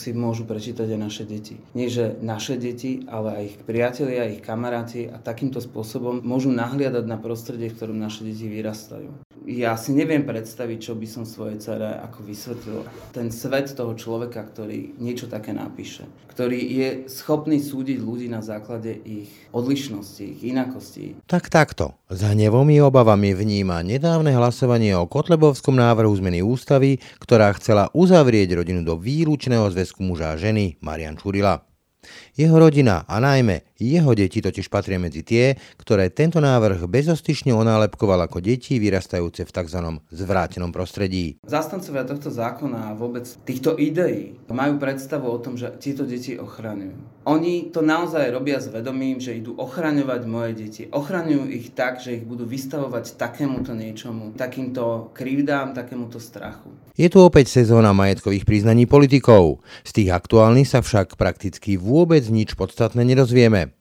Si môžu prečítať aj naše deti. Nie, že naše deti, ale aj ich priatelia, ich kamaráti a takýmto spôsobom môžu nahliadať na prostredie, v ktorom naše deti vyrastajú. Ja si neviem predstaviť, čo by som svojej cere ako vysvetlil. Ten svet toho človeka, ktorý niečo také napíše. Ktorý je schopný súdiť ľudí na základe ich odlišnosti, ich inakostí. Tak takto. S hnevom i obavami vníma nedávne hlasovanie o Kotlebovskom návrhu zmeny ústavy, ktorá chcela uzavrieť rodinu do výlučného zväzku muža a ženy Marian Čurila. Jeho rodina a najmä jeho deti totiž patria medzi tie, ktoré tento návrh bezostyšne onálepkoval ako deti vyrastajúce v tzv. zvrátenom prostredí. Zastancovia tohto zákona a vôbec týchto ideí majú predstavu o tom, že tieto deti ochraňujú. Oni to naozaj robia s vedomím, že idú ochraňovať moje deti. Ochraňujú ich tak, že ich budú vystavovať takémuto niečomu, takýmto krivdám, takémuto strachu. Je tu opäť sezóna majetkových priznaní politikov. Z tých aktuálnych sa však prakticky vôbec nič podstatné nerozvieme.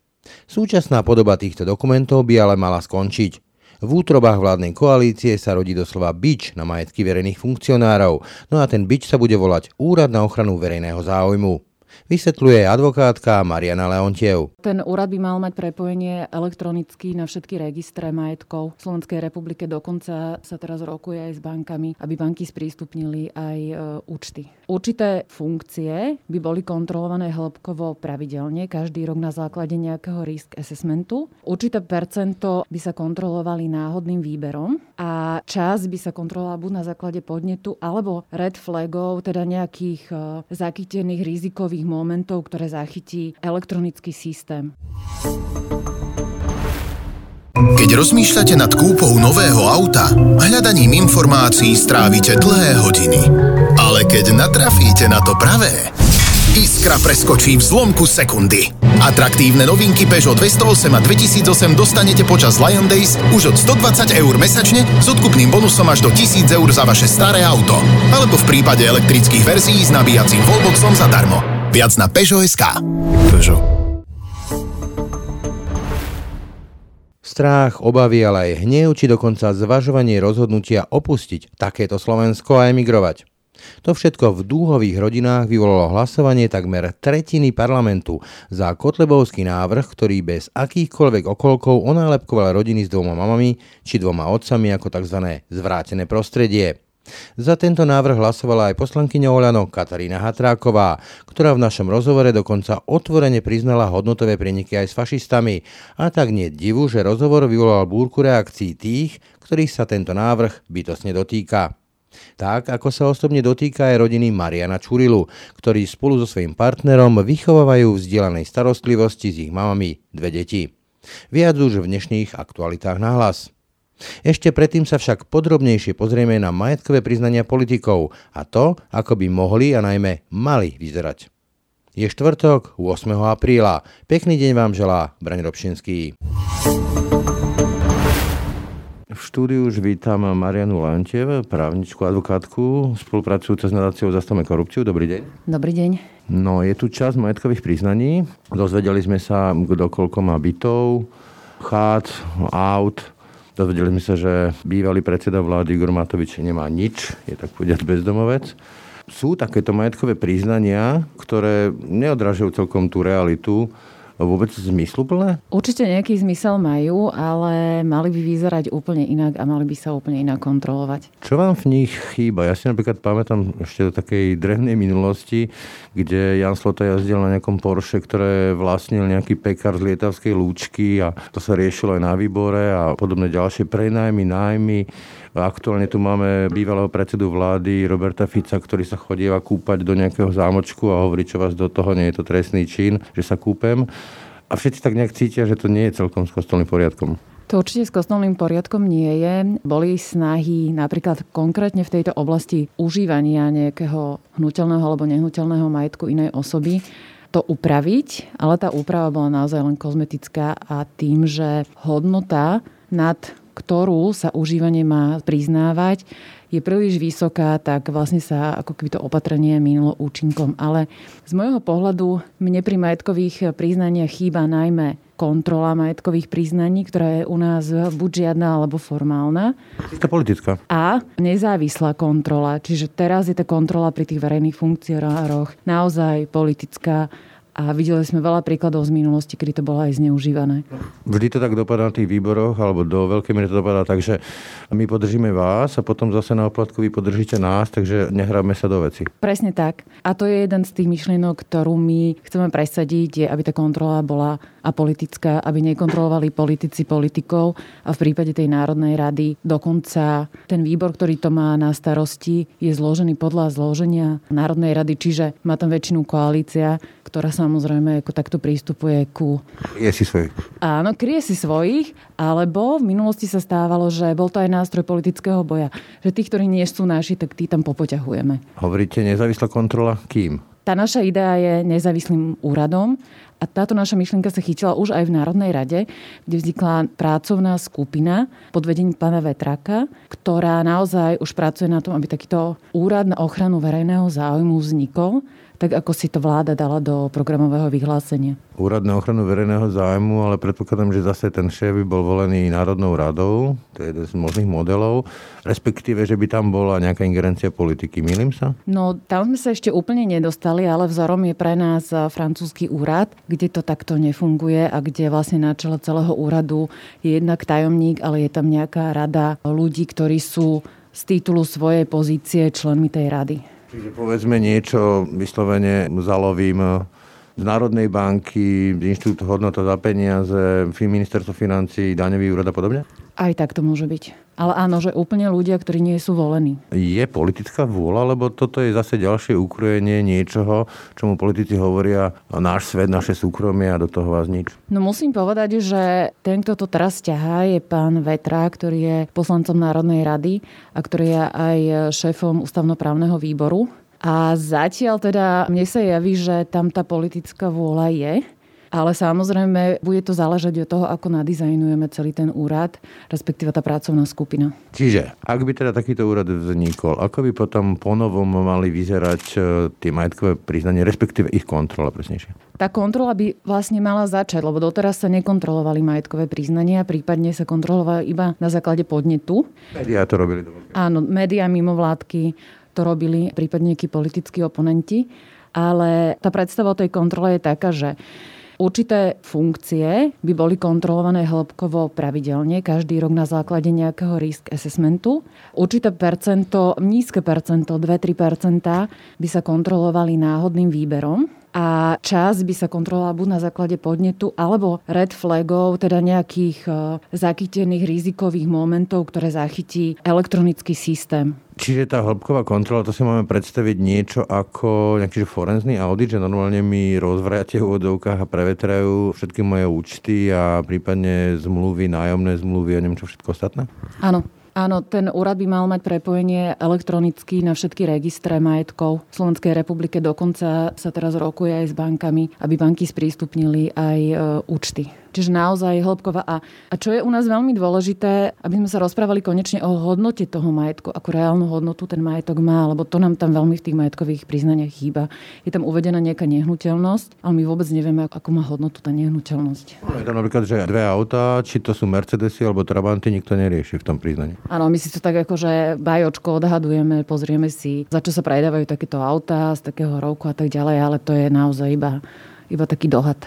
Súčasná podoba týchto dokumentov by ale mala skončiť. V útrobách vládnej koalície sa rodí doslova bič na majetky verejných funkcionárov, no a ten bič sa bude volať Úrad na ochranu verejného záujmu vysvetľuje advokátka Mariana Leontiev. Ten úrad by mal mať prepojenie elektronicky na všetky registre majetkov. V Slovenskej republike dokonca sa teraz rokuje aj s bankami, aby banky sprístupnili aj e, účty. Určité funkcie by boli kontrolované hĺbkovo pravidelne, každý rok na základe nejakého risk assessmentu. Určité percento by sa kontrolovali náhodným výberom a čas by sa kontrolovala buď na základe podnetu alebo red flagov, teda nejakých e, zachytených rizikových momentov, ktoré zachytí elektronický systém. Keď rozmýšľate nad kúpou nového auta, hľadaním informácií strávite dlhé hodiny. Ale keď natrafíte na to pravé, Iskra preskočí v zlomku sekundy. Atraktívne novinky Peugeot 208 a 2008 dostanete počas Lion Days už od 120 eur mesačne s odkupným bonusom až do 1000 eur za vaše staré auto. Alebo v prípade elektrických verzií s nabíjacím wallboxom zadarmo. Viac na Peugeot.sk Peugeot. Strach, obavy, ale aj hnev, či dokonca zvažovanie rozhodnutia opustiť takéto Slovensko a emigrovať. To všetko v dúhových rodinách vyvolalo hlasovanie takmer tretiny parlamentu za Kotlebovský návrh, ktorý bez akýchkoľvek okolkov onálepkoval rodiny s dvoma mamami či dvoma otcami ako tzv. zvrátené prostredie. Za tento návrh hlasovala aj poslankyňa Oľano Katarína Hatráková, ktorá v našom rozhovore dokonca otvorene priznala hodnotové prieniky aj s fašistami. A tak nie divu, že rozhovor vyvolal búrku reakcií tých, ktorých sa tento návrh bytosne dotýka. Tak, ako sa osobne dotýka aj rodiny Mariana Čurilu, ktorí spolu so svojím partnerom vychovávajú vzdielanej starostlivosti s ich mamami dve deti. Viac už v dnešných aktualitách na hlas. Ešte predtým sa však podrobnejšie pozrieme na majetkové priznania politikov a to, ako by mohli a najmä mali vyzerať. Je štvrtok, 8. apríla. Pekný deň vám želá Braň Robšinský. V štúdiu už vítam Marianu Lantiev, právničku, advokátku, spolupracujúca s nadáciou Zastavme korupciu. Dobrý deň. Dobrý deň. No, je tu čas majetkových priznaní. Dozvedeli sme sa, kto koľko má bytov, chát, aut, Dozvedeli sme sa, že bývalý predseda vlády Igor Matovič nemá nič, je tak povedať bezdomovec. Sú takéto majetkové priznania, ktoré neodrážajú celkom tú realitu vôbec zmysluplné? Určite nejaký zmysel majú, ale mali by vyzerať úplne inak a mali by sa úplne inak kontrolovať. Čo vám v nich chýba? Ja si napríklad pamätám ešte do takej drevnej minulosti, kde Jan Slota jazdil na nejakom Porsche, ktoré vlastnil nejaký pekár z lietavskej lúčky a to sa riešilo aj na výbore a podobné ďalšie prenajmy, nájmy. Aktuálne tu máme bývalého predsedu vlády Roberta Fica, ktorý sa chodieva kúpať do nejakého zámočku a hovorí, čo vás do toho, nie je to trestný čin, že sa kúpem. A všetci tak nejak cítia, že to nie je celkom s kostolným poriadkom. To určite s kostolným poriadkom nie je. Boli snahy napríklad konkrétne v tejto oblasti užívania nejakého hnutelného alebo nehnuteľného majetku inej osoby to upraviť, ale tá úprava bola naozaj len kozmetická a tým, že hodnota nad ktorú sa užívanie má priznávať, je príliš vysoká, tak vlastne sa ako keby to opatrenie minulo účinkom. Ale z môjho pohľadu mne pri majetkových priznaniach chýba najmä kontrola majetkových priznaní, ktorá je u nás buď žiadna alebo formálna. Čistá politická. A nezávislá kontrola. Čiže teraz je tá kontrola pri tých verejných funkcionároch naozaj politická a videli sme veľa príkladov z minulosti, kedy to bolo aj zneužívané. Vždy to tak dopadá na tých výboroch, alebo do veľkej miery to dopadá tak, že my podržíme vás a potom zase na oplatku vy podržíte nás, takže nehráme sa do veci. Presne tak. A to je jeden z tých myšlienok, ktorú my chceme presadiť, je, aby tá kontrola bola apolitická, aby nekontrolovali politici politikov a v prípade tej Národnej rady dokonca ten výbor, ktorý to má na starosti, je zložený podľa zloženia Národnej rady, čiže má tam väčšinu koalícia, ktorá samozrejme ako takto prístupuje ku... Je si svojich. Áno, kryje si svojich, alebo v minulosti sa stávalo, že bol to aj nástroj politického boja. Že tí, ktorí nie sú naši, tak tí tam popoťahujeme. Hovoríte nezávislá kontrola kým? Tá naša idea je nezávislým úradom a táto naša myšlienka sa chytila už aj v Národnej rade, kde vznikla pracovná skupina pod vedením pána Vetraka, ktorá naozaj už pracuje na tom, aby takýto úrad na ochranu verejného záujmu vznikol tak ako si to vláda dala do programového vyhlásenia. Úrad na ochranu verejného zájmu, ale predpokladám, že zase ten šéf by bol volený Národnou radou, to je jeden z možných modelov, respektíve, že by tam bola nejaká ingerencia politiky. Milím sa? No, tam sme sa ešte úplne nedostali, ale vzorom je pre nás francúzsky úrad, kde to takto nefunguje a kde vlastne na čele celého úradu je jednak tajomník, ale je tam nejaká rada ľudí, ktorí sú z titulu svojej pozície členmi tej rady. Čiže povedzme niečo vyslovene zalovím z Národnej banky, Inštitút hodnota za peniaze, ministerstvo financí, daňový úrad a podobne? Aj tak to môže byť. Ale áno, že úplne ľudia, ktorí nie sú volení. Je politická vôľa, lebo toto je zase ďalšie ukrojenie niečoho, čomu politici hovoria náš svet, naše súkromie a do toho vás nič. No musím povedať, že ten, kto to teraz ťahá, je pán Vetra, ktorý je poslancom Národnej rady a ktorý je aj šéfom ústavnoprávneho výboru. A zatiaľ teda mne sa javí, že tam tá politická vôľa je. Ale samozrejme, bude to záležať od toho, ako nadizajnujeme celý ten úrad, respektíve tá pracovná skupina. Čiže, ak by teda takýto úrad vznikol, ako by potom ponovom mali vyzerať e, tie majetkové priznanie, respektíve ich kontrola presnejšie? Tá kontrola by vlastne mala začať, lebo doteraz sa nekontrolovali majetkové priznania, prípadne sa kontrolovali iba na základe podnetu. Média to robili. Áno, médiá mimovládky to robili, prípadne nejakí politickí oponenti. Ale tá predstava o tej kontrole je taká, že Určité funkcie by boli kontrolované hĺbkovo pravidelne, každý rok na základe nejakého risk assessmentu. Určité percento, nízke percento, 2-3% by sa kontrolovali náhodným výberom a čas by sa kontrolovala buď na základe podnetu alebo red flagov, teda nejakých e, zachytených rizikových momentov, ktoré zachytí elektronický systém. Čiže tá hĺbková kontrola, to si máme predstaviť niečo ako nejaký forenzný audit, že normálne mi rozvratia v úvodovkách a prevetrajú všetky moje účty a prípadne zmluvy, nájomné zmluvy a neviem čo všetko ostatné? Áno, Áno, ten úrad by mal mať prepojenie elektronicky na všetky registre majetkov. V Slovenskej republike dokonca sa teraz rokuje aj s bankami, aby banky sprístupnili aj e, účty Čiže naozaj hĺbková. A, a čo je u nás veľmi dôležité, aby sme sa rozprávali konečne o hodnote toho majetku, ako reálnu hodnotu ten majetok má, lebo to nám tam veľmi v tých majetkových priznaniach chýba. Je tam uvedená nejaká nehnuteľnosť, ale my vôbec nevieme, ako má hodnotu tá nehnuteľnosť. Je to napríklad, že dve autá, či to sú Mercedesy alebo Trabanty, nikto nerieši v tom priznaní. Áno, my si to tak ako, že bajočko odhadujeme, pozrieme si, za čo sa predávajú takéto autá z takého roku a tak ďalej, ale to je naozaj iba, iba taký dohad.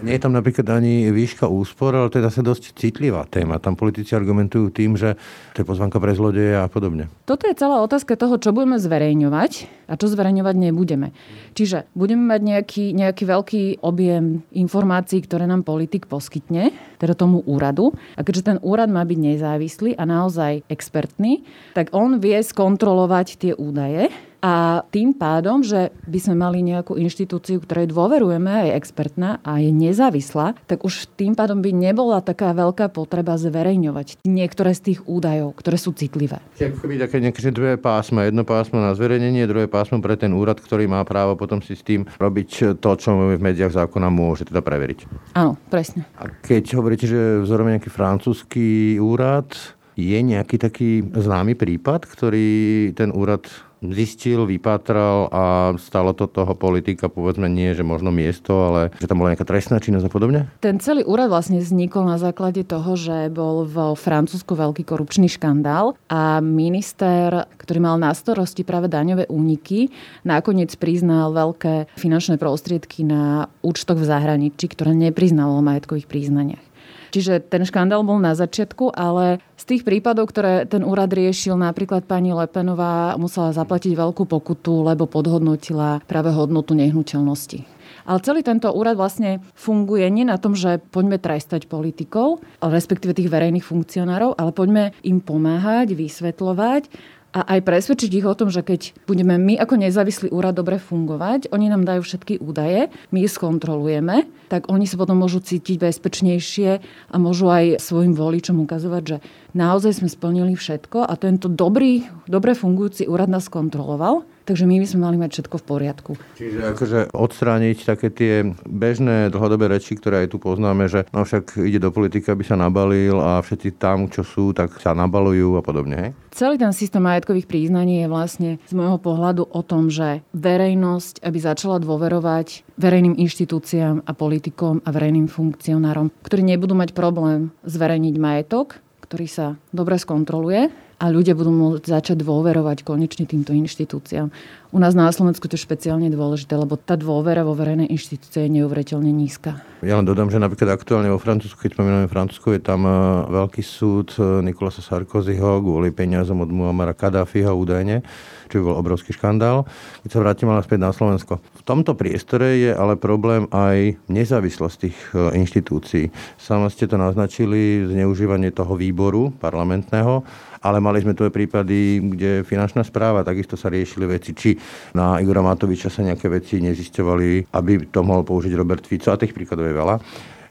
Nie je tam napríklad ani výška úspor, ale to je zase dosť citlivá téma. Tam politici argumentujú tým, že to je pozvanka pre zlodeje a podobne. Toto je celá otázka toho, čo budeme zverejňovať a čo zverejňovať nebudeme. Čiže budeme mať nejaký, nejaký veľký objem informácií, ktoré nám politik poskytne, teda tomu úradu. A keďže ten úrad má byť nezávislý a naozaj expertný, tak on vie skontrolovať tie údaje a tým pádom, že by sme mali nejakú inštitúciu, ktorej dôverujeme, aj expertná a je nezávislá, tak už tým pádom by nebola taká veľká potreba zverejňovať niektoré z tých údajov, ktoré sú citlivé. Ako keby také nejaké dve pásma. Jedno pásmo na zverejnenie, druhé pásmo pre ten úrad, ktorý má právo potom si s tým robiť to, čo v médiách zákona môže teda preveriť. Áno, presne. A keď hovoríte, že vzorom nejaký francúzsky úrad, Je nejaký taký známy prípad, ktorý ten úrad zistil, vypátral a stalo to toho politika, povedzme nie, že možno miesto, ale že tam bola nejaká trestná činnosť a podobne? Ten celý úrad vlastne vznikol na základe toho, že bol vo Francúzsku veľký korupčný škandál a minister, ktorý mal na starosti práve daňové úniky, nakoniec priznal veľké finančné prostriedky na účtoch v zahraničí, ktoré nepriznalo majetkových príznaniach. Čiže ten škandál bol na začiatku, ale z tých prípadov, ktoré ten úrad riešil, napríklad pani Lepenová musela zaplatiť veľkú pokutu, lebo podhodnotila práve hodnotu nehnuteľnosti. Ale celý tento úrad vlastne funguje nie na tom, že poďme trestať politikov, respektíve tých verejných funkcionárov, ale poďme im pomáhať, vysvetľovať a aj presvedčiť ich o tom, že keď budeme my ako nezávislý úrad dobre fungovať, oni nám dajú všetky údaje, my ich skontrolujeme, tak oni sa potom môžu cítiť bezpečnejšie a môžu aj svojim voličom ukazovať, že naozaj sme splnili všetko a tento dobrý, dobre fungujúci úrad nás kontroloval Takže my by sme mali mať všetko v poriadku. Čiže akože odstrániť také tie bežné dlhodobé reči, ktoré aj tu poznáme, že no však ide do politiky, aby sa nabalil a všetci tam, čo sú, tak sa nabalujú a podobne. Hej? Celý ten systém majetkových príznaní je vlastne z môjho pohľadu o tom, že verejnosť, aby začala dôverovať verejným inštitúciám a politikom a verejným funkcionárom, ktorí nebudú mať problém zverejniť majetok, ktorý sa dobre skontroluje a ľudia budú môcť začať dôverovať konečne týmto inštitúciám. U nás na Slovensku to je špeciálne dôležité, lebo tá dôvera vo verejné inštitúcie je neuveriteľne nízka. Ja len dodám, že napríklad aktuálne vo Francúzsku, keď spomíname Francúzsku, je tam e, veľký súd e, Nikolasa Sarkozyho kvôli peniazom od Muamara Kadáfiho údajne, čo by bol obrovský škandál. Keď sa vrátim ale späť na Slovensko. V tomto priestore je ale problém aj nezávislosť tých e, inštitúcií. Sama ste to naznačili, zneužívanie toho výboru parlamentného ale mali sme tu aj prípady, kde finančná správa takisto sa riešili veci, či na Igora Matoviča sa nejaké veci nezisťovali, aby to mohol použiť Robert Fico a tých príkladov je veľa.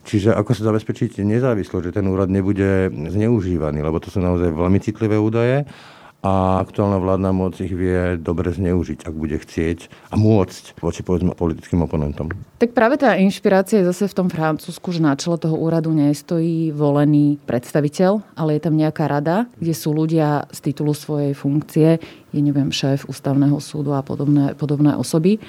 Čiže ako sa zabezpečiť nezávislosť, že ten úrad nebude zneužívaný, lebo to sú naozaj veľmi citlivé údaje a aktuálna vládna moc ich vie dobre zneužiť, ak bude chcieť a môcť voči povedzme politickým oponentom. Tak práve tá inšpirácia je zase v tom Francúzsku, že na čele toho úradu nestojí volený predstaviteľ, ale je tam nejaká rada, kde sú ľudia z titulu svojej funkcie, je neviem, šéf ústavného súdu a podobné, podobné osoby.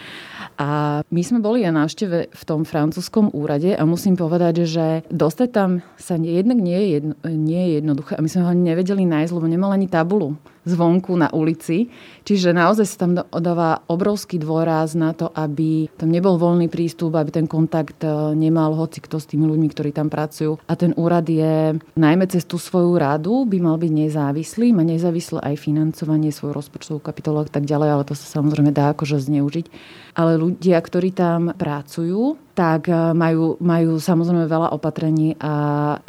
A my sme boli aj návšteve v tom francúzskom úrade a musím povedať, že dostať tam sa jednak nie je, jedno, nie je jednoduché a my sme ho nevedeli nájsť, lebo nemal ani tabulu zvonku na ulici. Čiže naozaj sa tam dáva obrovský dôraz na to, aby tam nebol voľný prístup, aby ten kontakt e, nemal hoci kto s tými ľuďmi, ktorí tam pracujú. A ten úrad je najmä cez tú svoju radu by mal byť nezávislý, má nezávislé aj financovanie svoju rozpočtovú kapitolu a tak ďalej, ale to sa samozrejme dá akože zneužiť ale ľudia, ktorí tam pracujú, tak e, majú, majú samozrejme veľa opatrení a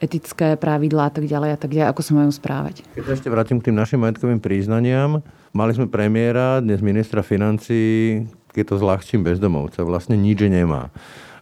etické pravidlá a tak ďalej a tak ďalej, ako sa majú správať. Keď ešte vrátim k tým našim majetkovým príznaniam, mali sme premiéra, dnes ministra financí, keď to zľahčím bezdomovca, vlastne nič nemá.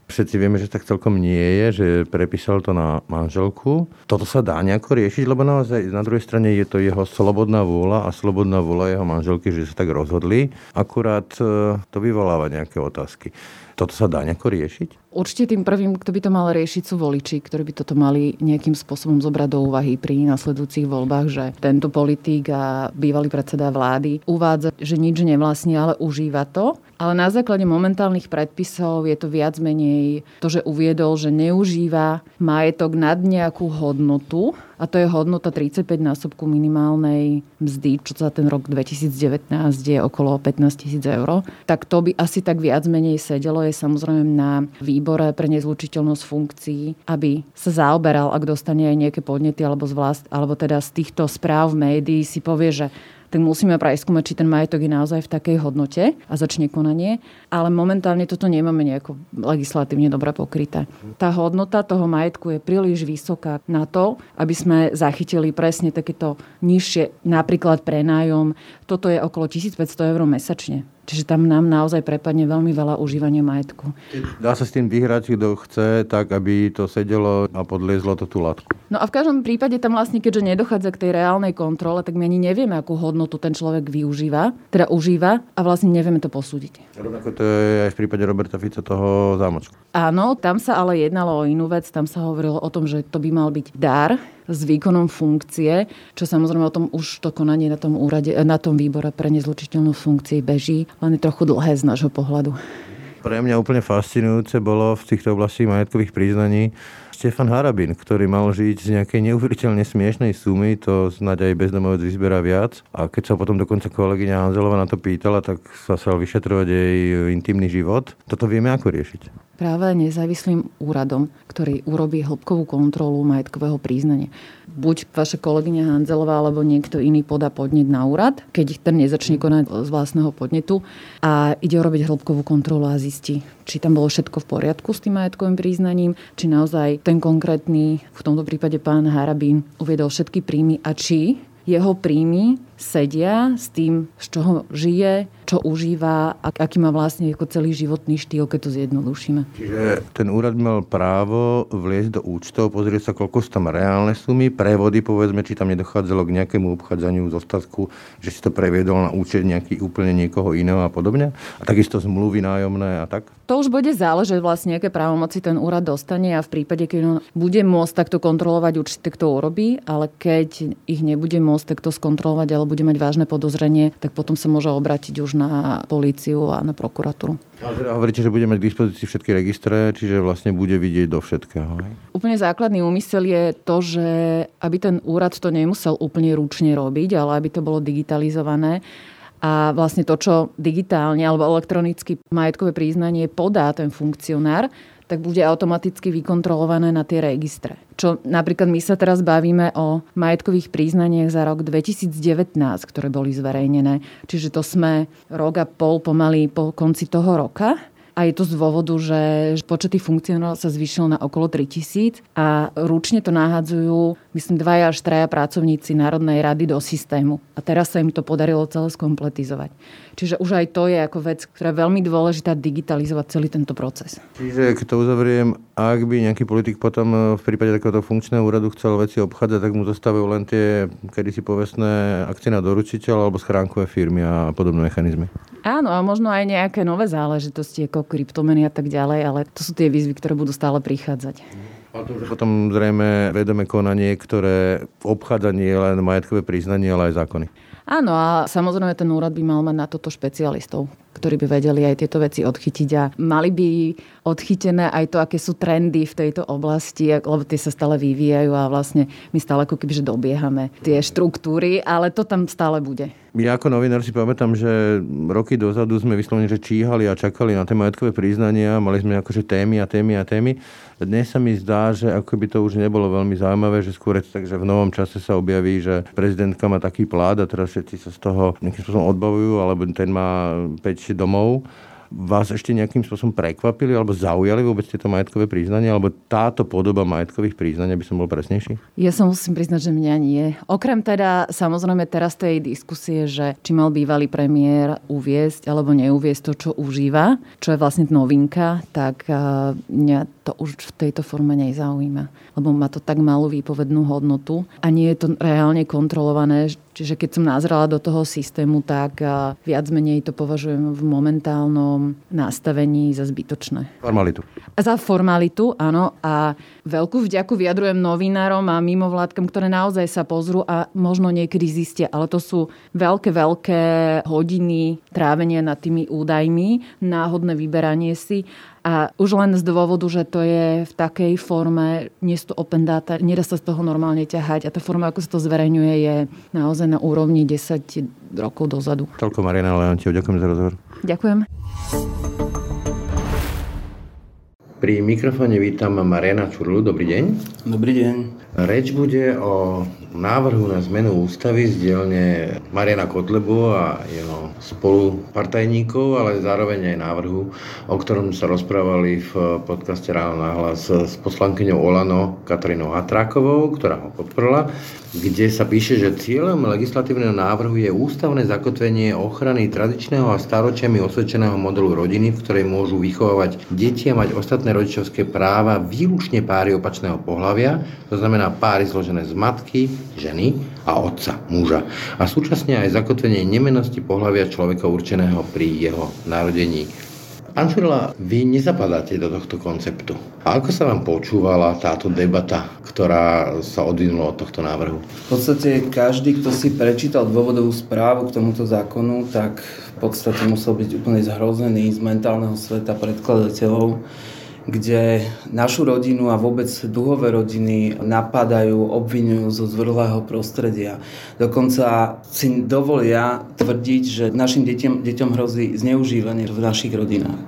Všetci vieme, že tak celkom nie je, že prepísal to na manželku. Toto sa dá nejako riešiť, lebo naozaj na druhej strane je to jeho slobodná vôľa a slobodná vôľa jeho manželky, že sa tak rozhodli. Akurát e, to vyvoláva nejaké otázky. Toto sa dá nejako riešiť? Určite tým prvým, kto by to mal riešiť, sú voliči, ktorí by toto mali nejakým spôsobom zobrať do úvahy pri nasledujúcich voľbách, že tento politik a bývalý predseda vlády uvádza, že nič nevlastní, ale užíva to. Ale na základe momentálnych predpisov je to viac menej to, že uviedol, že neužíva majetok nad nejakú hodnotu, a to je hodnota 35 násobku minimálnej mzdy, čo za ten rok 2019 je okolo 15 tisíc eur, tak to by asi tak viac menej sedelo. Je samozrejme na výbore pre nezlučiteľnosť funkcií, aby sa zaoberal, ak dostane aj nejaké podnety alebo z vlast, alebo teda z týchto správ médií si povie, že tak musíme preskúmať, či ten majetok je naozaj v takej hodnote a začne konanie. Ale momentálne toto nemáme nejako legislatívne dobre pokryté. Tá hodnota toho majetku je príliš vysoká na to, aby sme zachytili presne takéto nižšie, napríklad prenájom. Toto je okolo 1500 eur mesačne. Čiže tam nám naozaj prepadne veľmi veľa užívania majetku. Dá sa s tým vyhrať, kto chce, tak aby to sedelo a podliezlo to tú latku. No a v každom prípade tam vlastne, keďže nedochádza k tej reálnej kontrole, tak my ani nevieme, akú hodnotu ten človek využíva, teda užíva a vlastne nevieme to posúdiť. Rovnako to je aj v prípade Roberta Fica toho zámočku. Áno, tam sa ale jednalo o inú vec, tam sa hovorilo o tom, že to by mal byť dar s výkonom funkcie, čo samozrejme o tom už to konanie na tom, úrade, na tom výbore pre nezlučiteľnosť funkcie beží, len je trochu dlhé z nášho pohľadu. Pre mňa úplne fascinujúce bolo v týchto oblasti majetkových priznaní Štefan Harabin, ktorý mal žiť z nejakej neuveriteľne smiešnej sumy, to snáď aj bezdomovec vyzberá viac. A keď sa potom dokonca kolegyňa Hanzelová na to pýtala, tak sa sal vyšetrovať jej intimný život. Toto vieme ako riešiť práve nezávislým úradom, ktorý urobí hĺbkovú kontrolu majetkového príznania. Buď vaša kolegyňa Hanzelová alebo niekto iný podá podnet na úrad, keď ten nezačne konať z vlastného podnetu a ide urobiť hĺbkovú kontrolu a zistí, či tam bolo všetko v poriadku s tým majetkovým príznaním, či naozaj ten konkrétny, v tomto prípade pán Harabín, uviedol všetky príjmy a či jeho príjmy sedia s tým, z čoho žije, čo užíva a aký má vlastne ako celý životný štýl, keď to zjednodušíme. Čiže ten úrad mal právo vliesť do účtov, pozrieť sa, koľko sú tam reálne sumy, prevody, povedzme, či tam nedochádzalo k nejakému obchádzaniu z ostatku, že si to previedol na účet nejaký úplne niekoho iného a podobne. A takisto zmluvy nájomné a tak? To už bude záležať vlastne, aké právomoci ten úrad dostane a v prípade, keď on bude môcť takto kontrolovať, určite to urobí, ale keď ich nebude môcť takto skontrolovať alebo bude mať vážne podozrenie, tak potom sa môže obrátiť už na políciu a na prokuratúru. A teda hovoríte, že bude mať k dispozícii všetky registre, čiže vlastne bude vidieť do všetkého. Hej? Úplne základný úmysel je to, že aby ten úrad to nemusel úplne ručne robiť, ale aby to bolo digitalizované. A vlastne to, čo digitálne alebo elektronicky majetkové príznanie podá ten funkcionár, tak bude automaticky vykontrolované na tie registre. Čo napríklad my sa teraz bavíme o majetkových príznaniach za rok 2019, ktoré boli zverejnené. Čiže to sme rok a pol pomaly po konci toho roka. A je to z dôvodu, že počet tých funkcionárov sa zvýšil na okolo 3000 a ručne to nahádzajú, myslím, dvaja až traja pracovníci Národnej rady do systému. A teraz sa im to podarilo celé skompletizovať. Čiže už aj to je ako vec, ktorá je veľmi dôležitá digitalizovať celý tento proces. Čiže keď to uzavriem, ak by nejaký politik potom e, v prípade takéhoto funkčného úradu chcel veci obchádzať, tak mu zostávajú len tie kedysi povestné akcie na doručiteľ alebo schránkové firmy a podobné mechanizmy. Áno, a možno aj nejaké nové záležitosti ako kryptomeny a tak ďalej, ale to sú tie výzvy, ktoré budú stále prichádzať. A to potom zrejme vedome konanie, ktoré obchádza nie len majetkové priznanie, ale aj zákony. Áno, a samozrejme ten úrad by mal mať na toto špecialistov, ktorí by vedeli aj tieto veci odchytiť a mali by odchytené aj to, aké sú trendy v tejto oblasti, lebo tie sa stále vyvíjajú a vlastne my stále ako keby, že dobiehame tie štruktúry, ale to tam stále bude. Ja ako novinár si pamätám, že roky dozadu sme vyslovene, že číhali a čakali na tie majetkové priznania, mali sme akože témy a témy a témy. Dnes sa mi zdá, že ako by to už nebolo veľmi zaujímavé, že skôr takže v novom čase sa objaví, že prezidentka má taký plát a teraz všetci sa z toho nejakým spôsobom odbavujú, alebo ten má 5 domov vás ešte nejakým spôsobom prekvapili alebo zaujali vôbec tieto majetkové priznania, alebo táto podoba majetkových priznania by som bol presnejší? Ja sa musím priznať, že mňa nie. Okrem teda samozrejme teraz tej diskusie, že či mal bývalý premiér uviesť alebo neuviesť to, čo užíva, čo je vlastne novinka, tak mňa to už v tejto forme nezaujíma. Lebo má to tak malú výpovednú hodnotu a nie je to reálne kontrolované, Čiže keď som nazrala do toho systému, tak viac menej to považujem v momentálnom nastavení za zbytočné. Formalitu. Za formalitu, áno. A veľkú vďaku vyjadrujem novinárom a mimovládkam, ktoré naozaj sa pozrú a možno niekedy zistia, ale to sú veľké, veľké hodiny trávenia nad tými údajmi, náhodné vyberanie si a už len z dôvodu, že to je v takej forme, nie sú to open data, nedá sa z toho normálne ťahať a tá forma, ako sa to zverejňuje, je naozaj na úrovni 10 rokov dozadu. Toľko Mariana Leontiev, ďakujem za rozhovor. Ďakujem. Pri mikrofóne vítam Mariana Čurlu. Dobrý deň. Dobrý deň. Reč bude o návrhu na zmenu ústavy z dielne Mariana Kotlebu a jeho spolupartajníkov, ale zároveň aj návrhu, o ktorom sa rozprávali v podcaste Ráno na hlas s poslankyňou Olano Katarínou Hatrákovou, ktorá ho podporila kde sa píše, že cieľom legislatívneho návrhu je ústavné zakotvenie ochrany tradičného a staročiami osvedčeného modelu rodiny, v ktorej môžu vychovávať deti a mať ostatné rodičovské práva výlučne páry opačného pohľavia, to znamená páry zložené z matky, ženy a otca, muža. A súčasne aj zakotvenie nemenosti pohľavia človeka určeného pri jeho narodení. Šurla, vy nezapadáte do tohto konceptu. A ako sa vám počúvala táto debata, ktorá sa odvinula od tohto návrhu? V podstate každý, kto si prečítal dôvodovú správu k tomuto zákonu, tak v podstate musel byť úplne zhrozený z mentálneho sveta predkladateľov, kde našu rodinu a vôbec duhové rodiny napadajú, obvinujú zo zvrhlého prostredia. Dokonca si dovolia tvrdiť, že našim deťom, deťom hrozí zneužívanie v našich rodinách.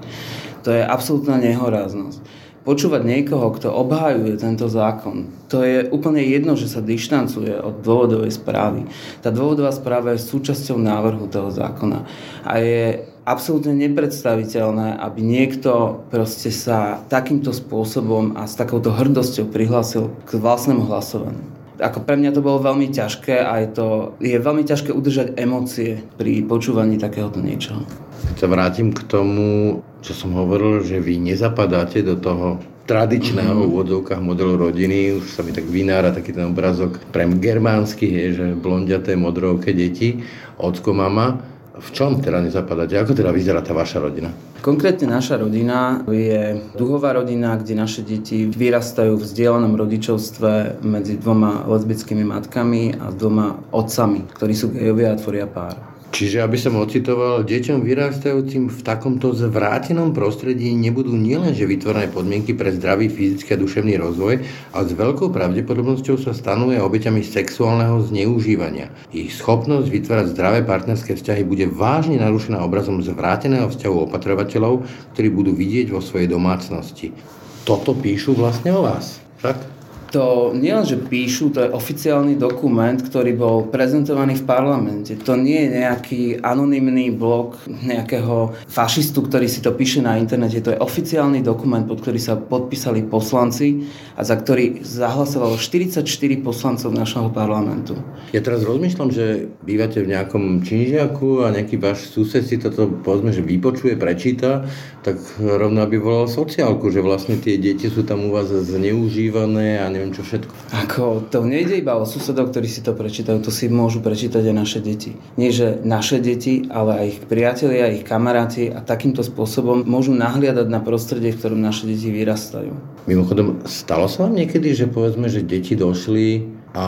To je absolútna nehoráznosť počúvať niekoho, kto obhajuje tento zákon, to je úplne jedno, že sa dištancuje od dôvodovej správy. Tá dôvodová správa je súčasťou návrhu toho zákona a je absolútne nepredstaviteľné, aby niekto proste sa takýmto spôsobom a s takouto hrdosťou prihlásil k vlastnému hlasovaniu. Ako pre mňa to bolo veľmi ťažké a je, to, je veľmi ťažké udržať emócie pri počúvaní takéhoto niečoho. Keď sa vrátim k tomu, čo som hovoril, že vy nezapadáte do toho tradičného mm-hmm. úvodzovkách modelu rodiny, už sa mi tak vynára taký ten obrazok prem germánsky, je, že blondiaté modrovké deti, ocko mama v čom teda nezapadáte? Ako teda vyzerá tá vaša rodina? Konkrétne naša rodina je duhová rodina, kde naše deti vyrastajú v vzdielanom rodičovstve medzi dvoma lesbickými matkami a dvoma otcami, ktorí sú gejovia a tvoria pár. Čiže aby som ocitoval, deťom vyrastajúcim v takomto zvrátenom prostredí nebudú nielenže vytvorené podmienky pre zdravý fyzický a duševný rozvoj, ale s veľkou pravdepodobnosťou sa stanú aj obeťami sexuálneho zneužívania. Ich schopnosť vytvárať zdravé partnerské vzťahy bude vážne narušená obrazom zvráteného vzťahu opatrovateľov, ktorí budú vidieť vo svojej domácnosti. Toto píšu vlastne o vás. Však? To nielenže píšu, to je oficiálny dokument, ktorý bol prezentovaný v parlamente. To nie je nejaký anonymný blog nejakého fašistu, ktorý si to píše na internete. To je oficiálny dokument, pod ktorý sa podpísali poslanci a za ktorý zahlasovalo 44 poslancov našeho parlamentu. Ja teraz rozmýšľam, že bývate v nejakom činžiaku a nejaký váš sused si toto povedzme, že vypočuje, prečíta, tak rovno aby volal sociálku, že vlastne tie deti sú tam u vás zneužívané a neviem čo všetko. Ako, to nejde iba o susedov, ktorí si to prečítajú, to si môžu prečítať aj naše deti. Nie, že naše deti, ale aj ich priatelia, ich kamaráti a takýmto spôsobom môžu nahliadať na prostredie, v ktorom naše deti vyrastajú. Mimochodom, stalo sa vám niekedy, že povedzme, že deti došli a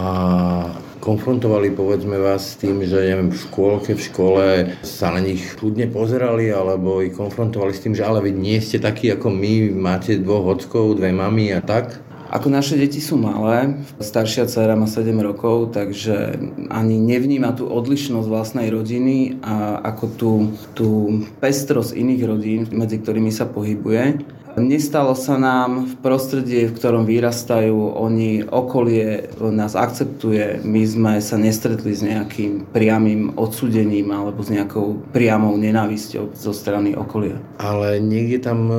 konfrontovali povedzme vás s tým, že neviem, v škôlke, v škole sa na nich kľudne pozerali alebo ich konfrontovali s tým, že ale vy nie ste takí ako my, máte dvoch ockov, dve mamy a tak? Ako naše deti sú malé, staršia dcera má 7 rokov, takže ani nevníma tú odlišnosť vlastnej rodiny a ako tú, tú pestrosť iných rodín, medzi ktorými sa pohybuje. Nestalo sa nám v prostredí, v ktorom vyrastajú, oni, okolie nás akceptuje, my sme sa nestretli s nejakým priamým odsudením alebo s nejakou priamou nenávisťou zo strany okolia. Ale niekde tam e,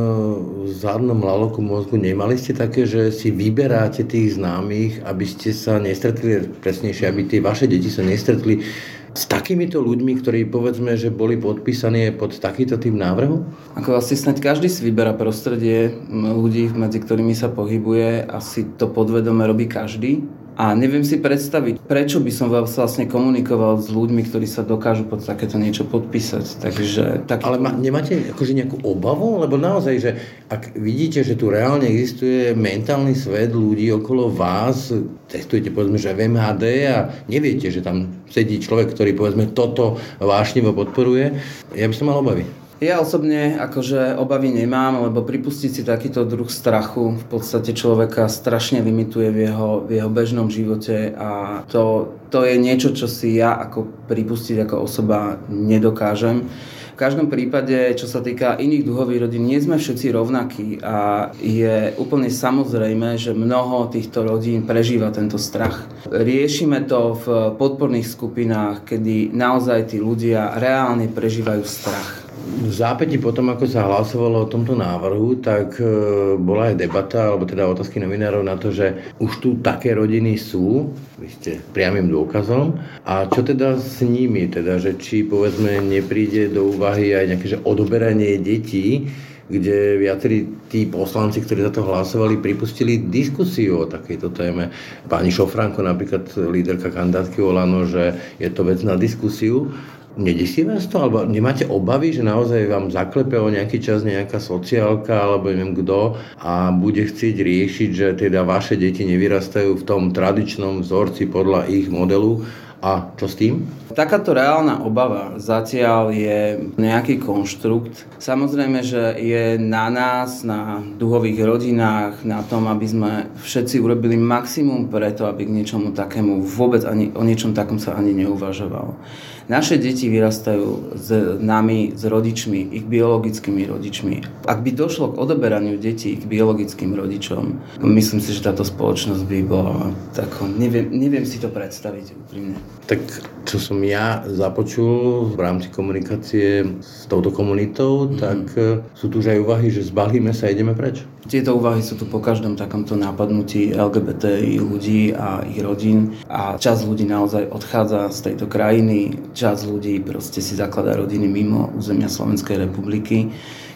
v zadnom laloku mozgu nemali ste také, že si vyberáte tých známych, aby ste sa nestretli, presnejšie, aby tie vaše deti sa nestretli s takýmito ľuďmi, ktorí povedzme, že boli podpísaní pod takýto tým návrhu? Ako asi snáď každý si vyberá prostredie ľudí, medzi ktorými sa pohybuje, asi to podvedome robí každý. A neviem si predstaviť, prečo by som vlastne komunikoval s ľuďmi, ktorí sa dokážu pod takéto niečo podpísať. Takže, taký... Ale ma, nemáte akože nejakú obavu? Lebo naozaj, že ak vidíte, že tu reálne existuje mentálny svet ľudí okolo vás, testujete povedzme, že v MHD a neviete, že tam sedí človek, ktorý povedzme toto vášnivo podporuje, ja by som mal obavy. Ja osobne akože obavy nemám, lebo pripustiť si takýto druh strachu v podstate človeka strašne limituje v jeho, v jeho bežnom živote a to, to je niečo, čo si ja ako pripustiť ako osoba nedokážem. V každom prípade, čo sa týka iných duhových rodín, nie sme všetci rovnakí a je úplne samozrejme, že mnoho týchto rodín prežíva tento strach. Riešime to v podporných skupinách, kedy naozaj tí ľudia reálne prežívajú strach zápäti potom, ako sa hlasovalo o tomto návrhu, tak e, bola aj debata, alebo teda otázky novinárov na to, že už tu také rodiny sú, vy ste priamým dôkazom, a čo teda s nimi, teda, že či povedzme nepríde do úvahy aj nejaké že odoberanie detí, kde viacerí tí poslanci, ktorí za to hlasovali, pripustili diskusiu o takejto téme. Pani Šofranko, napríklad líderka kandidátky Olano, že je to vec na diskusiu Nedesí vás to? Alebo nemáte obavy, že naozaj vám zaklepe o nejaký čas nejaká sociálka alebo neviem kto a bude chcieť riešiť, že teda vaše deti nevyrastajú v tom tradičnom vzorci podľa ich modelu a čo s tým? Takáto reálna obava zatiaľ je nejaký konštrukt. Samozrejme, že je na nás, na duhových rodinách, na tom, aby sme všetci urobili maximum preto, aby k niečomu takému vôbec ani, o niečom takom sa ani neuvažovalo. Naše deti vyrastajú s nami, s rodičmi, ich biologickými rodičmi. Ak by došlo k odoberaniu detí k biologickým rodičom, myslím si, že táto spoločnosť by bola tako, neviem, neviem si to predstaviť úprimne. Tak čo som ja započul v rámci komunikácie s touto komunitou, mm-hmm. tak e, sú tu už aj úvahy, že zbalíme sa a ideme preč. Tieto úvahy sú tu po každom takomto nápadnutí LGBTI ľudí a ich rodín a čas ľudí naozaj odchádza z tejto krajiny, čas ľudí proste si zakladá rodiny mimo územia Slovenskej republiky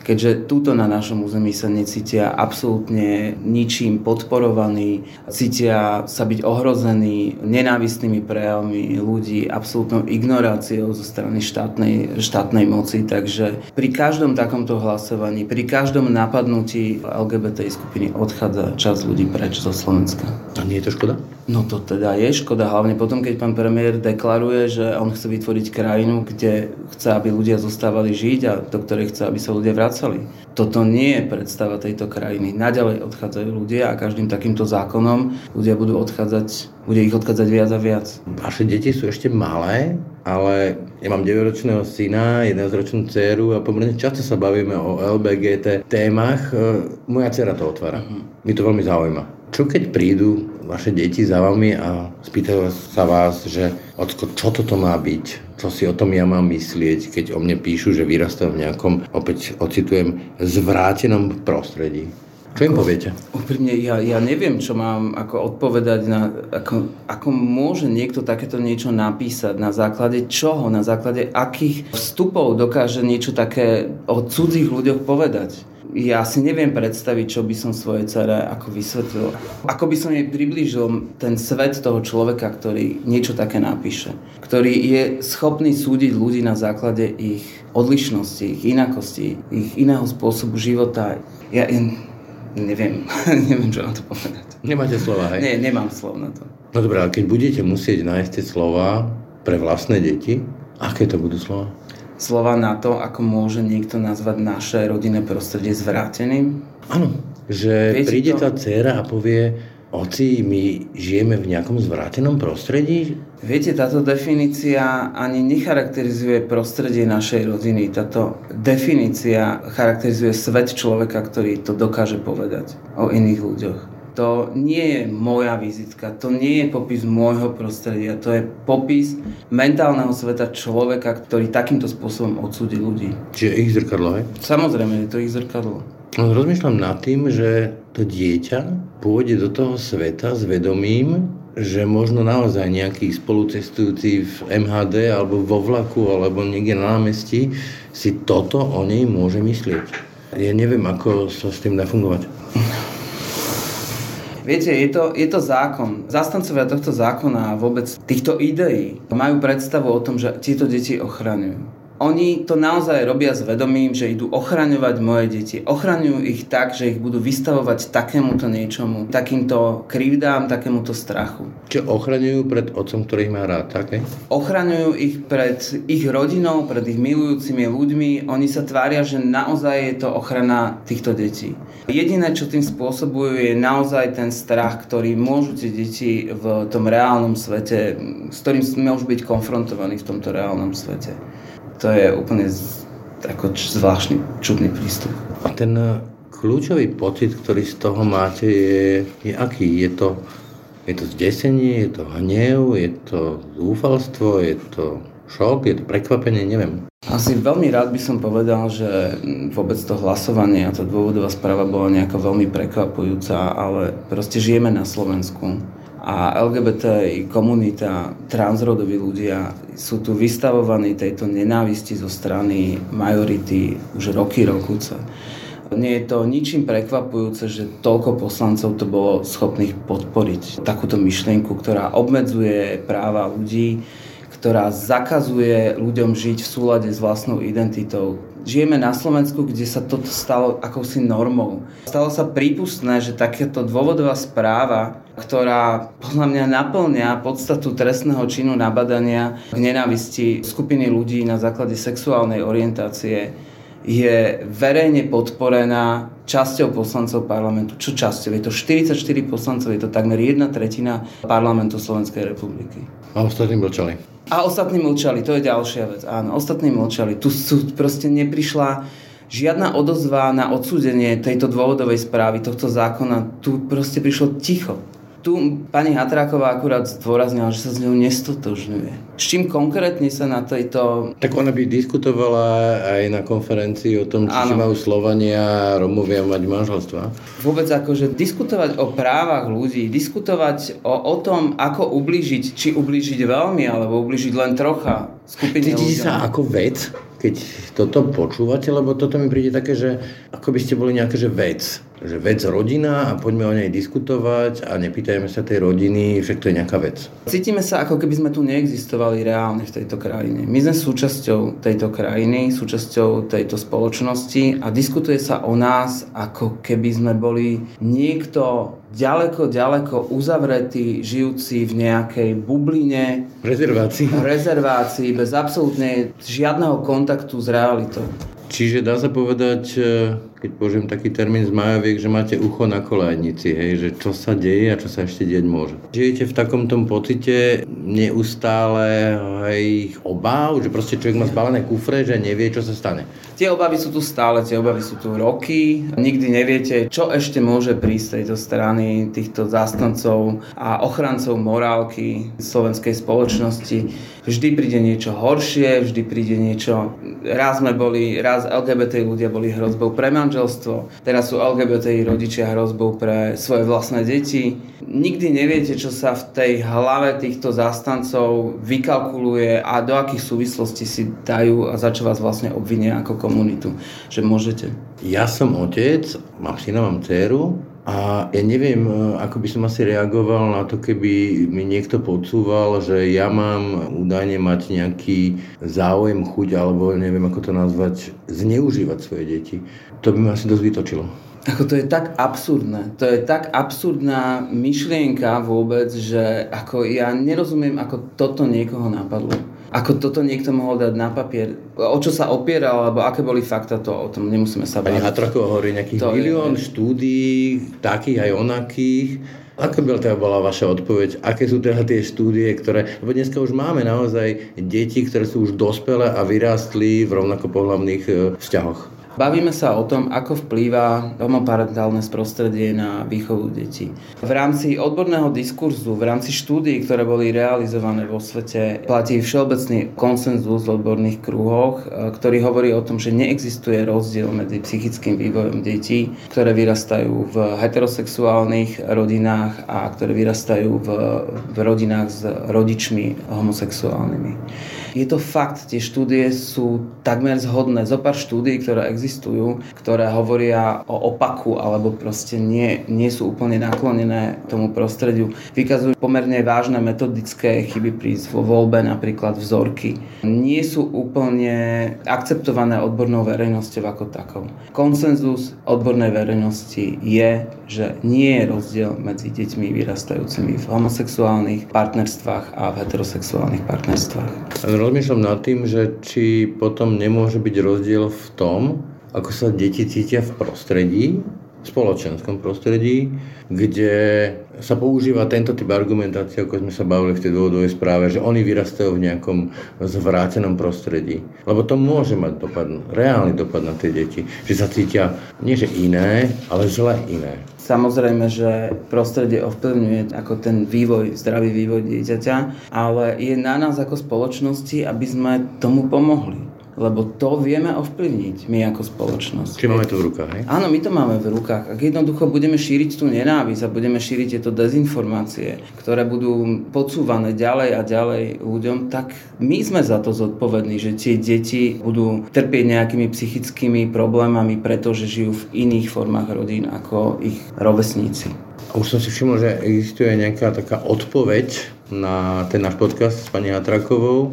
keďže túto na našom území sa necítia absolútne ničím podporovaní, cítia sa byť ohrození nenávistnými prejavmi ľudí, absolútnou ignoráciou zo strany štátnej, štátnej moci, takže pri každom takomto hlasovaní, pri každom napadnutí LGBT skupiny odchádza čas ľudí preč zo Slovenska. A nie je to škoda? No to teda je škoda, hlavne potom, keď pán premiér deklaruje, že on chce vytvoriť krajinu, kde chce, aby ľudia zostávali žiť a do ktorej chce, aby sa ľudia vracali. Toto nie je predstava tejto krajiny. Naďalej odchádzajú ľudia a každým takýmto zákonom ľudia budú odchádzať, bude ich odchádzať viac a viac. Vaše deti sú ešte malé, ale ja mám 9-ročného syna, 11-ročnú dceru a pomerne často sa bavíme o LBGT témach. E, moja dcera to otvára. Uh-huh. Mi to veľmi zaujíma. Čo keď prídu vaše deti za vami a spýtajú sa vás, že ocko, čo toto má byť? Čo si o tom ja mám myslieť, keď o mne píšu, že vyrastam v nejakom, opäť ocitujem, zvrátenom prostredí? Čo im poviete? Úprimne, ja, ja neviem, čo mám ako odpovedať na... Ako, ako môže niekto takéto niečo napísať, na základe čoho, na základe akých vstupov dokáže niečo také o cudzích ľuďoch povedať ja si neviem predstaviť, čo by som svojej cere ako vysvetlil. Ako by som jej priblížil ten svet toho človeka, ktorý niečo také napíše. Ktorý je schopný súdiť ľudí na základe ich odlišnosti, ich inakosti, ich iného spôsobu života. Ja, ja neviem, neviem, čo na to povedať. Nemáte slova, hej? Nie, nemám slov na to. No dobré, ale keď budete musieť nájsť tie slova pre vlastné deti, aké to budú slova? Slova na to, ako môže niekto nazvať naše rodinné prostredie zvráteným? Áno, že Viete príde to? tá dcera a povie, oci, my žijeme v nejakom zvrátenom prostredí? Viete, táto definícia ani necharakterizuje prostredie našej rodiny. Táto definícia charakterizuje svet človeka, ktorý to dokáže povedať o iných ľuďoch. To nie je moja vizitka, to nie je popis môjho prostredia, to je popis mentálneho sveta človeka, ktorý takýmto spôsobom odsúdi ľudí. Čiže ich zrkadlo, hej? Samozrejme, je to ich zrkadlo. No, rozmýšľam nad tým, že to dieťa pôjde do toho sveta s vedomím, že možno naozaj nejaký spolucestujúci v MHD alebo vo vlaku alebo niekde na námestí si toto o nej môže myslieť. Ja neviem, ako sa s tým dá fungovať. Viete, je to, je to zákon. Zastancovia tohto zákona a vôbec týchto ideí majú predstavu o tom, že tieto deti ochraňujú. Oni to naozaj robia s vedomím, že idú ochraňovať moje deti. Ochraňujú ich tak, že ich budú vystavovať takémuto niečomu, takýmto krivdám, takémuto strachu. Čiže ochraňujú pred otcom, ktorý ich má rád, také? Ochraňujú ich pred ich rodinou, pred ich milujúcimi ľuďmi. Oni sa tvária, že naozaj je to ochrana týchto detí. Jediné, čo tým spôsobujú, je naozaj ten strach, ktorý môžu tie deti v tom reálnom svete, s ktorým môžu byť konfrontovaní v tomto reálnom svete to je úplne z, ako zvláštny, čudný prístup. A ten e, kľúčový pocit, ktorý z toho máte, je, je aký? Je to, je to zdesenie, je to hnev, je to zúfalstvo, je to šok, je to prekvapenie, neviem. Asi veľmi rád by som povedal, že vôbec to hlasovanie a tá dôvodová správa bola nejaká veľmi prekvapujúca, ale proste žijeme na Slovensku a LGBT komunita, transrodoví ľudia sú tu vystavovaní tejto nenávisti zo strany majority už roky, rokuce. Nie je to ničím prekvapujúce, že toľko poslancov to bolo schopných podporiť. Takúto myšlienku, ktorá obmedzuje práva ľudí, ktorá zakazuje ľuďom žiť v súlade s vlastnou identitou. Žijeme na Slovensku, kde sa toto stalo akousi normou. Stalo sa prípustné, že takéto dôvodová správa, ktorá podľa mňa naplňa podstatu trestného činu nabadania k nenávisti skupiny ľudí na základe sexuálnej orientácie, je verejne podporená časťou poslancov parlamentu. Čo časťou? Je to 44 poslancov, je to takmer jedna tretina parlamentu Slovenskej republiky. A ostatní mlčali. A ostatní mlčali, to je ďalšia vec. Áno, ostatní mlčali. Tu sú, proste neprišla žiadna odozva na odsúdenie tejto dôvodovej správy, tohto zákona. Tu proste prišlo ticho tu pani Hatráková akurát zdôraznila, že sa s ňou nestotožňuje. S čím konkrétne sa na tejto... Tak ona by diskutovala aj na konferencii o tom, či majú Slovania a Romovia mať manželstva. Vôbec akože diskutovať o právach ľudí, diskutovať o, o tom, ako ublížiť, či ublížiť veľmi, alebo ublížiť len trocha skupine Cítite sa ako vec, keď toto počúvate, lebo toto mi príde také, že ako by ste boli nejaké, že vec že vec rodina a poďme o nej diskutovať a nepýtajme sa tej rodiny, však to je nejaká vec. Cítime sa, ako keby sme tu neexistovali reálne v tejto krajine. My sme súčasťou tejto krajiny, súčasťou tejto spoločnosti a diskutuje sa o nás, ako keby sme boli niekto ďaleko, ďaleko uzavretý, žijúci v nejakej bubline. Rezervácii. Rezervácii, bez absolútne žiadneho kontaktu s realitou. Čiže dá sa povedať, e, keď použijem taký termín z Majoviek, že máte ucho na kolajnici, hej, že čo sa deje a čo sa ešte deť môže. Žijete v takom tom pocite neustále hej, obáv, že proste človek má zbalené kufre, že nevie, čo sa stane. Tie obavy sú tu stále, tie obavy sú tu roky. Nikdy neviete, čo ešte môže prísť tejto strany týchto zástancov a ochrancov morálky slovenskej spoločnosti. Vždy príde niečo horšie, vždy príde niečo... Raz sme boli, raz LGBT ľudia boli hrozbou pre manželstvo, teraz sú LGBT rodičia hrozbou pre svoje vlastné deti. Nikdy neviete, čo sa v tej hlave týchto zastancov vykalkuluje a do akých súvislostí si dajú a za čo vás vlastne obvinia ako komunitu, že môžete. Ja som otec, mám syna, mám dceru a ja neviem, e, ako by som asi reagoval na to, keby mi niekto podsúval, že ja mám údajne mať nejaký záujem, chuť, alebo neviem, ako to nazvať, zneužívať svoje deti. To by ma asi dosť vytočilo. Ako to je tak absurdné. To je tak absurdná myšlienka vôbec, že ako ja nerozumiem, ako toto niekoho napadlo. Ako toto niekto mohol dať na papier, o čo sa opieral, alebo aké boli fakta, to o tom nemusíme sa baviť. Pani Hatraková hovorí nejakých to milión je... štúdií, takých aj onakých. Aká by teda bola vaša odpoveď? Aké sú teda tie štúdie, ktoré... Lebo dneska už máme naozaj deti, ktoré sú už dospelé a vyrástli v rovnako pohľavných e, vzťahoch. Bavíme sa o tom, ako vplýva homoparentálne prostredie na výchovu detí. V rámci odborného diskurzu, v rámci štúdií, ktoré boli realizované vo svete, platí všeobecný konsenzus v odborných kruhoch, e, ktorý hovorí o tom, že neexistuje rozdiel medzi psychickým vývojom detí, ktoré vyrastajú v heterosexuálnych rodinách a ktoré vyrastajú v, v rodinách s rodičmi homosexuálnymi. Je to fakt, tie štúdie sú takmer zhodné. Zopár štúdií, ktoré existujú, ktoré hovoria o opaku alebo proste nie, nie sú úplne naklonené tomu prostrediu, vykazujú pomerne vážne metodické chyby pri vo voľbe napríklad vzorky. Nie sú úplne akceptované odbornou verejnosťou ako takou. Konsenzus odbornej verejnosti je, že nie je rozdiel medzi deťmi vyrastajúcimi v homosexuálnych partnerstvách a v heterosexuálnych partnerstvách. Rozmýšľam nad tým, že či potom nemôže byť rozdiel v tom, ako sa deti cítia v prostredí, v spoločenskom prostredí, kde sa používa tento typ argumentácie, ako sme sa bavili v tej dôvodovej správe, že oni vyrastajú v nejakom zvrátenom prostredí. Lebo to môže mať dopad, reálny dopad na tie deti, že sa cítia nie že iné, ale zle iné. Samozrejme, že prostredie ovplyvňuje ako ten vývoj, zdravý vývoj dieťaťa, ale je na nás ako spoločnosti, aby sme tomu pomohli lebo to vieme ovplyvniť my ako spoločnosť. Či máme to v rukách, hej? Áno, my to máme v rukách. Ak jednoducho budeme šíriť tú nenávisť a budeme šíriť tieto dezinformácie, ktoré budú podsúvané ďalej a ďalej ľuďom, tak my sme za to zodpovední, že tie deti budú trpieť nejakými psychickými problémami, pretože žijú v iných formách rodín ako ich rovesníci. Už som si všimol, že existuje nejaká taká odpoveď na ten náš podcast s pani Hatrakovou.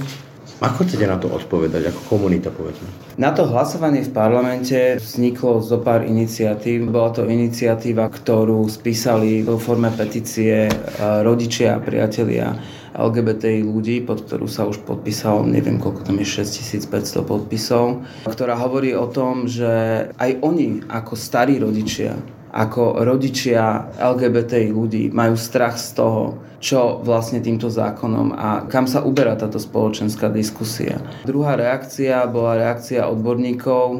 Ako chcete na to odpovedať, ako komunita povedzme? Na to hlasovanie v parlamente vzniklo zo pár iniciatív. Bola to iniciatíva, ktorú spísali vo forme petície rodičia a priatelia LGBTI ľudí, pod ktorú sa už podpísalo, neviem koľko tam je, 6500 podpisov, ktorá hovorí o tom, že aj oni ako starí rodičia ako rodičia LGBTI ľudí majú strach z toho, čo vlastne týmto zákonom a kam sa uberá táto spoločenská diskusia. Druhá reakcia bola reakcia odborníkov e,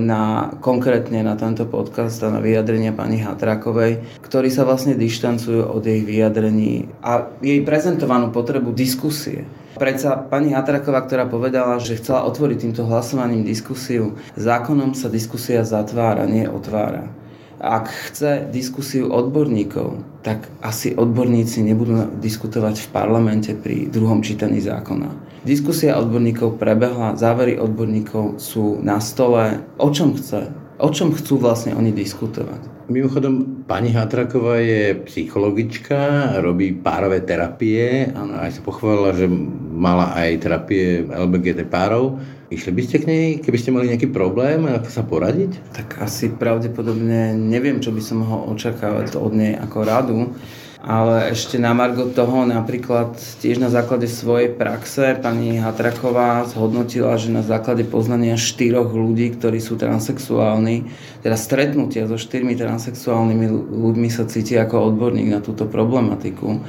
na, konkrétne na tento podcast a na vyjadrenia pani Hatrakovej, ktorí sa vlastne dištancujú od jej vyjadrení a jej prezentovanú potrebu diskusie. Predsa pani Hatraková, ktorá povedala, že chcela otvoriť týmto hlasovaním diskusiu, zákonom sa diskusia zatvára, nie otvára. Ak chce diskusiu odborníkov, tak asi odborníci nebudú diskutovať v parlamente pri druhom čítaní zákona. Diskusia odborníkov prebehla, závery odborníkov sú na stole. O čom chce? O čom chcú vlastne oni diskutovať? Mimochodom, pani Hatraková je psychologička, robí párové terapie a aj sa pochválila, že mala aj terapie LBGT párov. Išli by ste k nej, keby ste mali nejaký problém, ako sa poradiť? Tak asi pravdepodobne neviem, čo by som mohol očakávať od nej ako radu. Ale ešte na margo toho napríklad tiež na základe svojej praxe pani Hatraková zhodnotila, že na základe poznania štyroch ľudí, ktorí sú transexuálni, teda stretnutia so štyrmi transexuálnymi ľuďmi sa cíti ako odborník na túto problematiku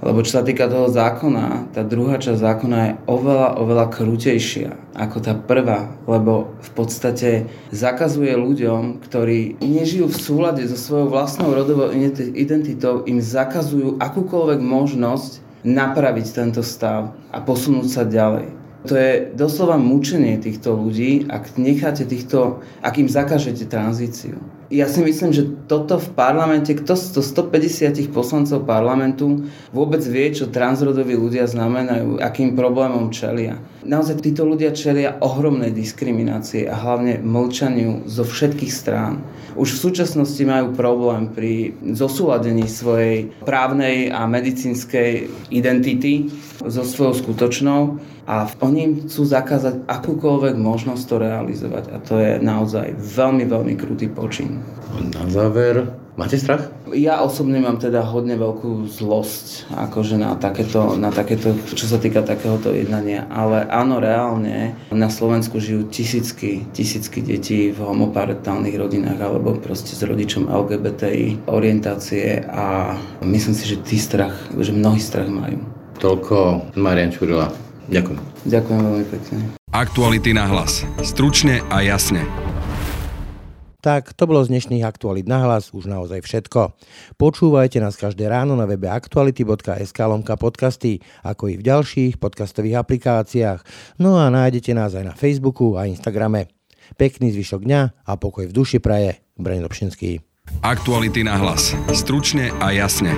lebo čo sa týka toho zákona, tá druhá časť zákona je oveľa, oveľa krutejšia ako tá prvá, lebo v podstate zakazuje ľuďom, ktorí nežijú v súlade so svojou vlastnou rodovou identitou, im zakazujú akúkoľvek možnosť napraviť tento stav a posunúť sa ďalej. To je doslova mučenie týchto ľudí, ak necháte týchto, ak im zakážete tranzíciu. Ja si myslím, že toto v parlamente, kto z 150 poslancov parlamentu vôbec vie, čo transrodoví ľudia znamenajú, akým problémom čelia. Naozaj títo ľudia čelia ohromnej diskriminácie a hlavne mlčaniu zo všetkých strán. Už v súčasnosti majú problém pri zosúladení svojej právnej a medicínskej identity so svojou skutočnou a oni im chcú zakázať akúkoľvek možnosť to realizovať a to je naozaj veľmi, veľmi krutý počin. Na záver, máte strach? Ja osobne mám teda hodne veľkú zlosť akože na takéto, na takéto, čo sa týka takéhoto jednania, ale áno, reálne na Slovensku žijú tisícky, tisícky detí v homoparetálnych rodinách alebo proste s rodičom LGBTI orientácie a myslím si, že tí strach, že mnohí strach majú. Toľko Marian Čurila. Ďakujem. Ďakujem veľmi pekne. Aktuality na hlas. Stručne a jasne. Tak, to bolo z dnešných aktualit na hlas už naozaj všetko. Počúvajte nás každé ráno na webe aktuality.sk lomka podcasty, ako i v ďalších podcastových aplikáciách. No a nájdete nás aj na Facebooku a Instagrame. Pekný zvyšok dňa a pokoj v duši praje. Braň Dobšinský. Aktuality na hlas. Stručne a jasne.